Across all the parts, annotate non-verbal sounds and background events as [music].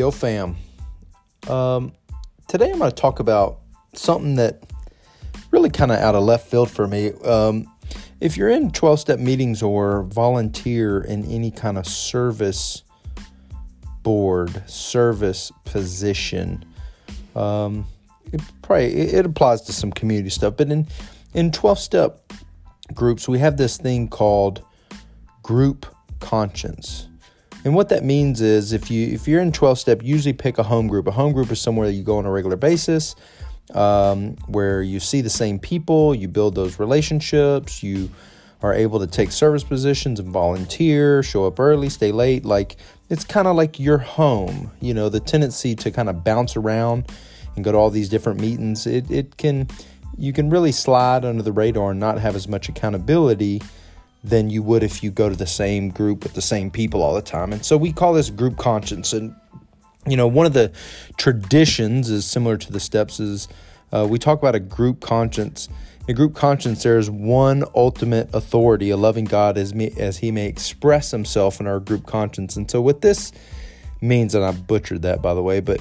Yo, fam. Um, today I'm going to talk about something that really kind of out of left field for me. Um, if you're in 12 step meetings or volunteer in any kind of service board, service position, um, it probably it applies to some community stuff. But in in 12 step groups, we have this thing called group conscience. And what that means is if you if you're in 12 step, usually pick a home group. A home group is somewhere you go on a regular basis, um, where you see the same people, you build those relationships, you are able to take service positions and volunteer, show up early, stay late. Like it's kind of like your home. You know, the tendency to kind of bounce around and go to all these different meetings, it, it can you can really slide under the radar and not have as much accountability than you would if you go to the same group with the same people all the time. And so we call this group conscience. And, you know, one of the traditions is similar to the steps is uh, we talk about a group conscience. In a group conscience, there is one ultimate authority, a loving God as, me, as he may express himself in our group conscience. And so what this means, and I butchered that by the way, but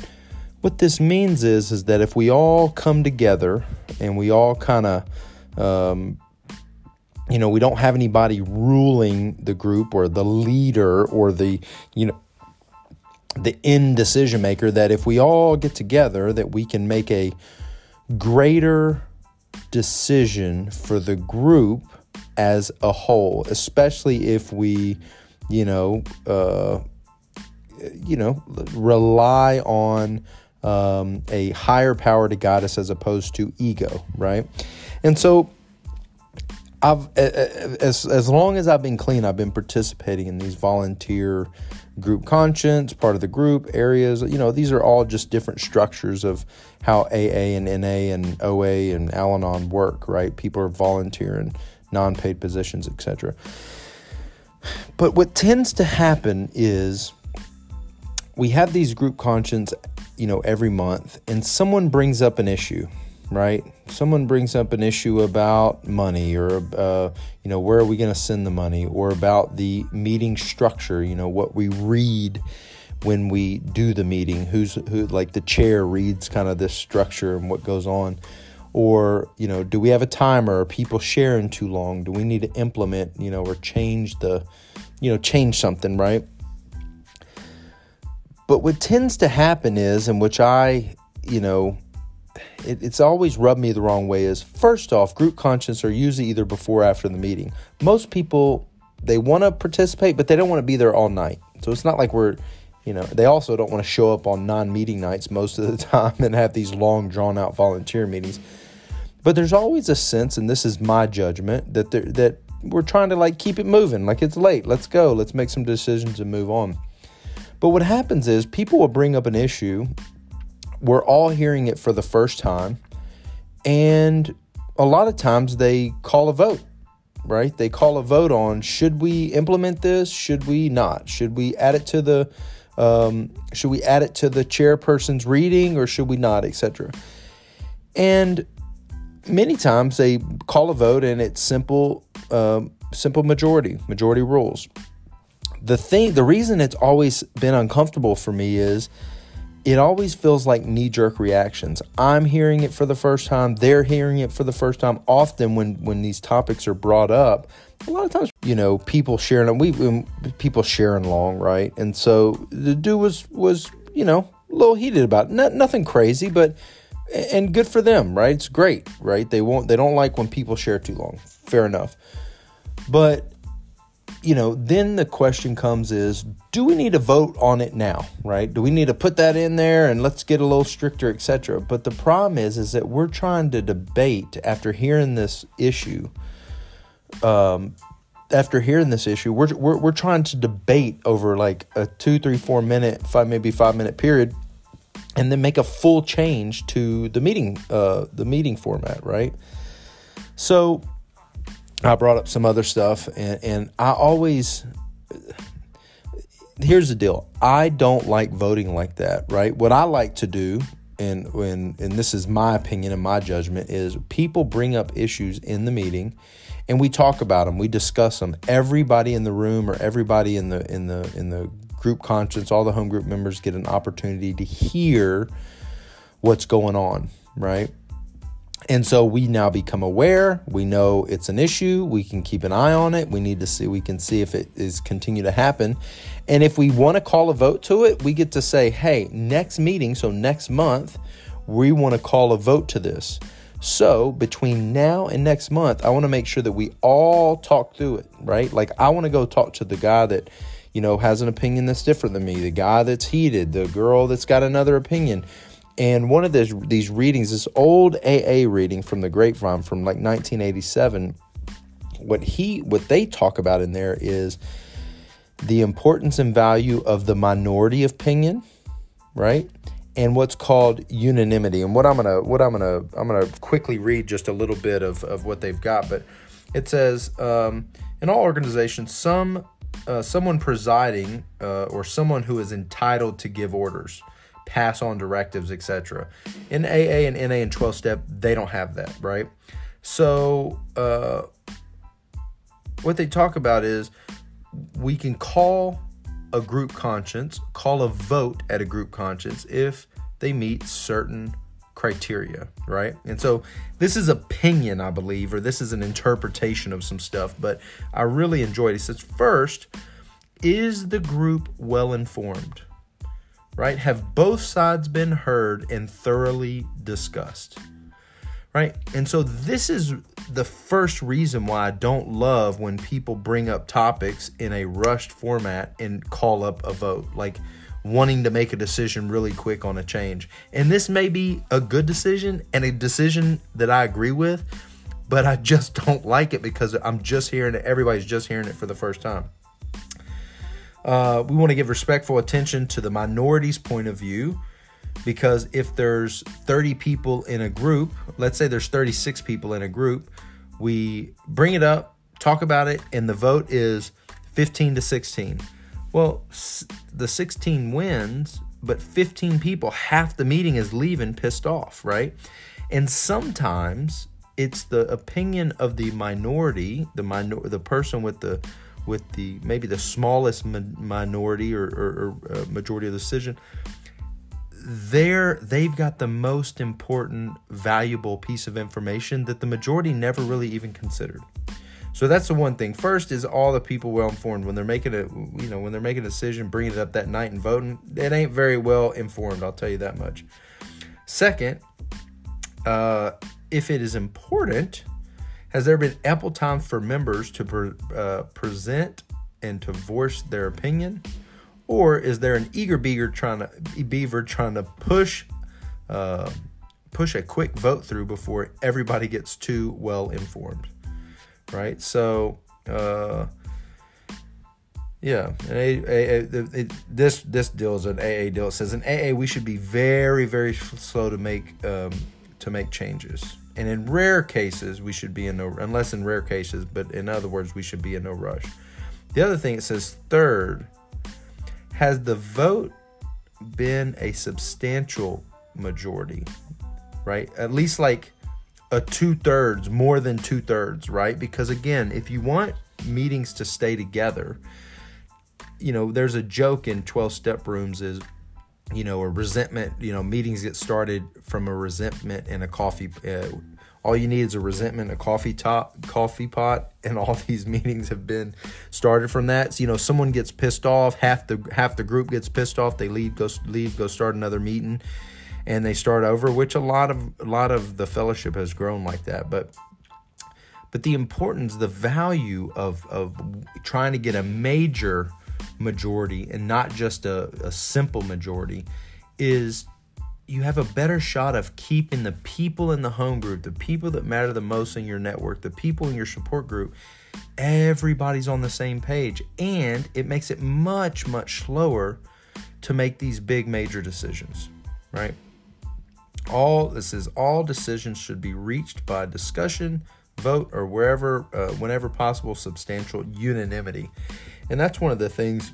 what this means is, is that if we all come together and we all kind of um, you know, we don't have anybody ruling the group or the leader or the, you know, the end decision maker that if we all get together that we can make a greater decision for the group as a whole, especially if we, you know, uh, you know, rely on um, a higher power to guide us as opposed to ego, right? And so I've as as long as I've been clean, I've been participating in these volunteer group conscience, part of the group areas. You know, these are all just different structures of how AA and NA and OA and Al-Anon work. Right? People are volunteering, non-paid positions, etc. But what tends to happen is we have these group conscience, you know, every month, and someone brings up an issue right? Someone brings up an issue about money or, uh, you know, where are we going to send the money or about the meeting structure, you know, what we read when we do the meeting, who's who, like the chair reads kind of this structure and what goes on. Or, you know, do we have a timer? Are people sharing too long? Do we need to implement, you know, or change the, you know, change something, right? But what tends to happen is, and which I, you know, it, it's always rubbed me the wrong way is first off, group conscience are usually either before or after the meeting. Most people they want to participate, but they don't want to be there all night. So it's not like we're, you know, they also don't want to show up on non-meeting nights most of the [laughs] time and have these long drawn out volunteer meetings. But there's always a sense, and this is my judgment, that there, that we're trying to like keep it moving. Like it's late, let's go, let's make some decisions and move on. But what happens is people will bring up an issue we're all hearing it for the first time. And a lot of times they call a vote, right? They call a vote on should we implement this? Should we not? Should we add it to the um, should we add it to the chairperson's reading or should we not, etc. And many times they call a vote and it's simple, um, simple majority, majority rules. The thing, the reason it's always been uncomfortable for me is it always feels like knee jerk reactions. I'm hearing it for the first time, they're hearing it for the first time. Often, when, when these topics are brought up, a lot of times, you know, people sharing, we, we people sharing along, right? And so the dude was, was, you know, a little heated about it. nothing crazy, but, and good for them, right? It's great, right? They won't, they don't like when people share too long. Fair enough. But you know, then the question comes is do we need to vote on it now, right? Do we need to put that in there and let's get a little stricter, etc. But the problem is is that we're trying to debate after hearing this issue um after hearing this issue, we're, we're, we're trying to debate over like a two, three, four minute, five, maybe five minute period, and then make a full change to the meeting, uh, the meeting format, right? So I brought up some other stuff, and, and I always here's the deal. I don't like voting like that, right? What I like to do, and when and this is my opinion and my judgment, is people bring up issues in the meeting, and we talk about them, we discuss them. Everybody in the room or everybody in the in the in the group conscience, all the home group members get an opportunity to hear what's going on, right? And so we now become aware. We know it's an issue. We can keep an eye on it. We need to see, we can see if it is continue to happen. And if we want to call a vote to it, we get to say, hey, next meeting, so next month, we want to call a vote to this. So between now and next month, I want to make sure that we all talk through it, right? Like I want to go talk to the guy that, you know, has an opinion that's different than me, the guy that's heated, the girl that's got another opinion. And one of these these readings, this old AA reading from the Grapevine from like 1987, what he what they talk about in there is the importance and value of the minority opinion, right? And what's called unanimity. And what I'm gonna what I'm gonna I'm gonna quickly read just a little bit of, of what they've got, but it says um, in all organizations, some uh, someone presiding uh, or someone who is entitled to give orders pass on directives, etc. In AA and NA and 12 step, they don't have that, right? So, uh, what they talk about is we can call a group conscience, call a vote at a group conscience if they meet certain criteria, right? And so this is opinion, I believe, or this is an interpretation of some stuff, but I really enjoyed it. He says, first, is the group well informed? Right? Have both sides been heard and thoroughly discussed? Right? And so this is the first reason why I don't love when people bring up topics in a rushed format and call up a vote. Like wanting to make a decision really quick on a change. And this may be a good decision and a decision that I agree with, but I just [laughs] don't like it because I'm just hearing it. Everybody's just hearing it for the first time. Uh, we want to give respectful attention to the minority's point of view because if there's 30 people in a group, let's say there's 36 people in a group, we bring it up, talk about it, and the vote is 15 to 16. Well, the 16 wins, but 15 people, half the meeting is leaving pissed off, right? And sometimes it's the opinion of the minority, the minor, the person with the with the maybe the smallest minority or, or, or uh, majority of the decision there they've got the most important valuable piece of information that the majority never really even considered. So that's the one thing. First is all the people well informed. When they're making a you know when they're making a decision bringing it up that night and voting it ain't very well informed i'll tell you that much. Second uh, if it is important has there been ample time for members to pre- uh, present and to voice their opinion? Or is there an eager beaver trying to beaver trying to push uh, push a quick vote through before everybody gets too well informed? Right. So uh, yeah, a, this this deal is an AA deal. It says in AA we should be very very slow to make um, to make changes. And in rare cases, we should be in no, unless in rare cases, but in other words, we should be in no rush. The other thing it says, third, has the vote been a substantial majority, right? At least like a two thirds, more than two thirds, right? Because again, if you want meetings to stay together, you know, there's a joke in 12 step rooms is you know, a resentment, you know, meetings get started from a resentment and a coffee. Uh, all you need is a resentment, a coffee top, coffee pot, [laughs] and all these meetings have been started from that. So, you know, someone gets pissed off, half the half the group gets pissed off, they leave, go leave, go start another meeting, and they start over. Which a lot of a lot of the fellowship has grown like that, but but the importance, the value of of trying to get a major majority and not just a, a simple majority is you have a better shot of keeping the people in the home group, the people that matter the most in your network, the people in your support group, everybody's on the same page. And it makes it much, much slower to make these big major decisions, right? All this is all decisions should be reached by discussion, vote, or wherever, uh, whenever possible, substantial unanimity. And that's one of the things.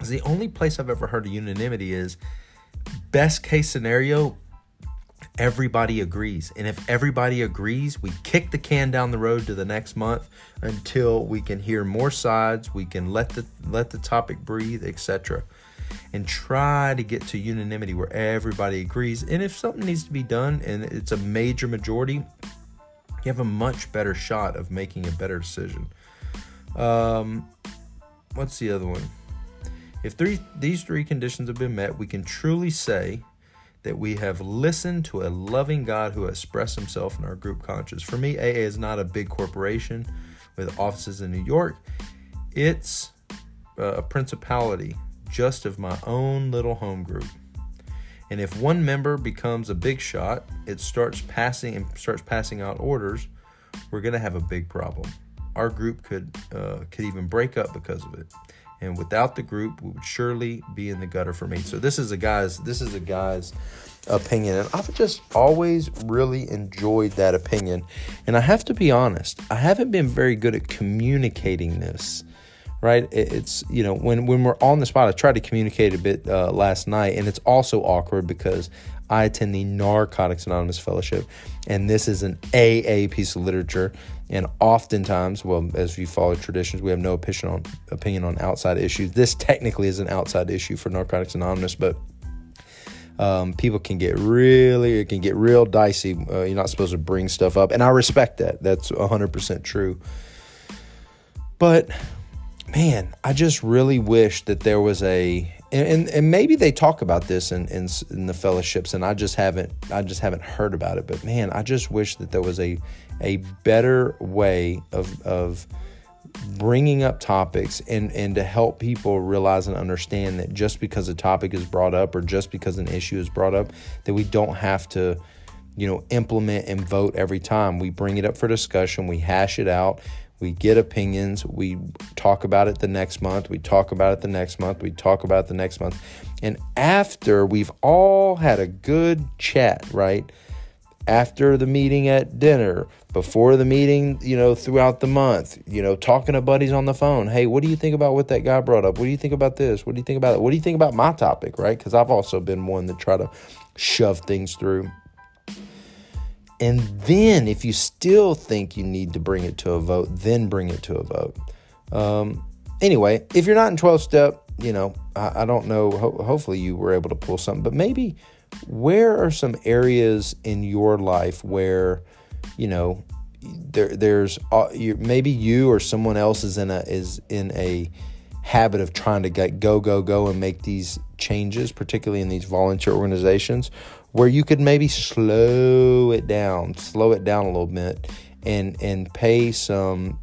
Is the only place I've ever heard of unanimity is best case scenario. everybody agrees. And if everybody agrees, we kick the can down the road to the next month until we can hear more sides, we can let the let the topic breathe, etc. And try to get to unanimity where everybody agrees. And if something needs to be done and it's a major majority, you have a much better shot of making a better decision. Um, what's the other one? If three, these three conditions have been met, we can truly say that we have listened to a loving God who expressed himself in our group conscience. For me, AA is not a big corporation with offices in New York, it's a principality just of my own little home group. And if one member becomes a big shot, it starts passing and starts passing out orders, we're going to have a big problem. Our group could uh, could even break up because of it. And without the group, we would surely be in the gutter for me. So this is a guy's this is a guy's opinion, and I've just always really enjoyed that opinion. And I have to be honest, I haven't been very good at communicating this right? It's you know when when we're on the spot. I tried to communicate a bit uh, last night, and it's also awkward because I attend the Narcotics Anonymous Fellowship, and this is an AA piece of literature. And oftentimes, well, as we follow traditions, we have no opinion on opinion on outside issues. This technically is an outside issue for Narcotics Anonymous, but um, people can get really, it can get real dicey. Uh, you're not supposed to bring stuff up, and I respect that. That's 100% true. But man, I just really wish that there was a and, and maybe they talk about this in, in, in the fellowships and I just haven't I just haven't heard about it but man I just wish that there was a a better way of of bringing up topics and and to help people realize and understand that just because a topic is brought up or just because an issue is brought up that we don't have to you know implement and vote every time. We bring it up for discussion we hash it out we get opinions, we talk about it the next month, we talk about it the next month, we talk about it the next month. And after we've all had a good chat, right? After the meeting at dinner, before the meeting, you know, throughout the month, you know, talking to buddies on the phone. Hey, what do you think about what that guy brought up? What do you think about this? What do you think about it? What do you think about my topic, right? Because I've also been one that try to shove things through and then, if you still think you need to bring it to a vote, then bring it to a vote. Um, anyway, if you're not in 12 step, you know, I, I don't know. Ho- hopefully, you were able to pull something, but maybe where are some areas in your life where, you know, there, there's uh, maybe you or someone else is in a is in a habit of trying to get go go go and make these changes, particularly in these volunteer organizations, where you could maybe slow it down, slow it down a little bit, and and pay some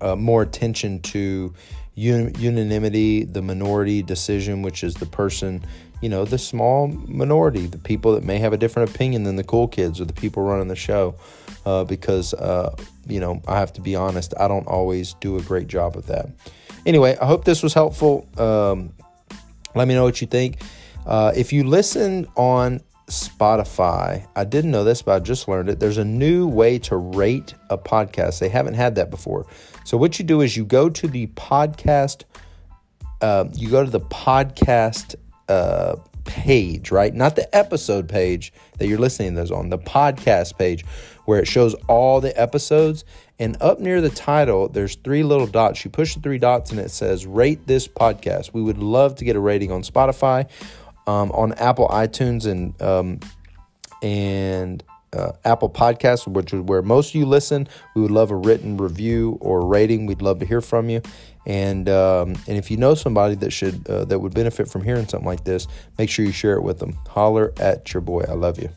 uh, more attention to un- unanimity, the minority decision, which is the person, you know, the small minority, the people that may have a different opinion than the cool kids or the people running the show. Uh, because, uh, you know, I have to be honest, I don't always do a great job of that. Anyway, I hope this was helpful. Um, let me know what you think. Uh, if you listen on Spotify. I didn't know this, but I just learned it. There's a new way to rate a podcast. They haven't had that before. So what you do is you go to the podcast. Uh, you go to the podcast uh, page, right? Not the episode page that you're listening to those on. The podcast page where it shows all the episodes. And up near the title, there's three little dots. You push the three dots and it says rate this podcast. We would love to get a rating on Spotify um, on Apple iTunes and um, and uh, Apple Podcasts, which is where most of you listen. We would love a written review or rating. We'd love to hear from you. And um, and if you know somebody that should uh, that would benefit from hearing something like this, make sure you share it with them. Holler at your boy. I love you.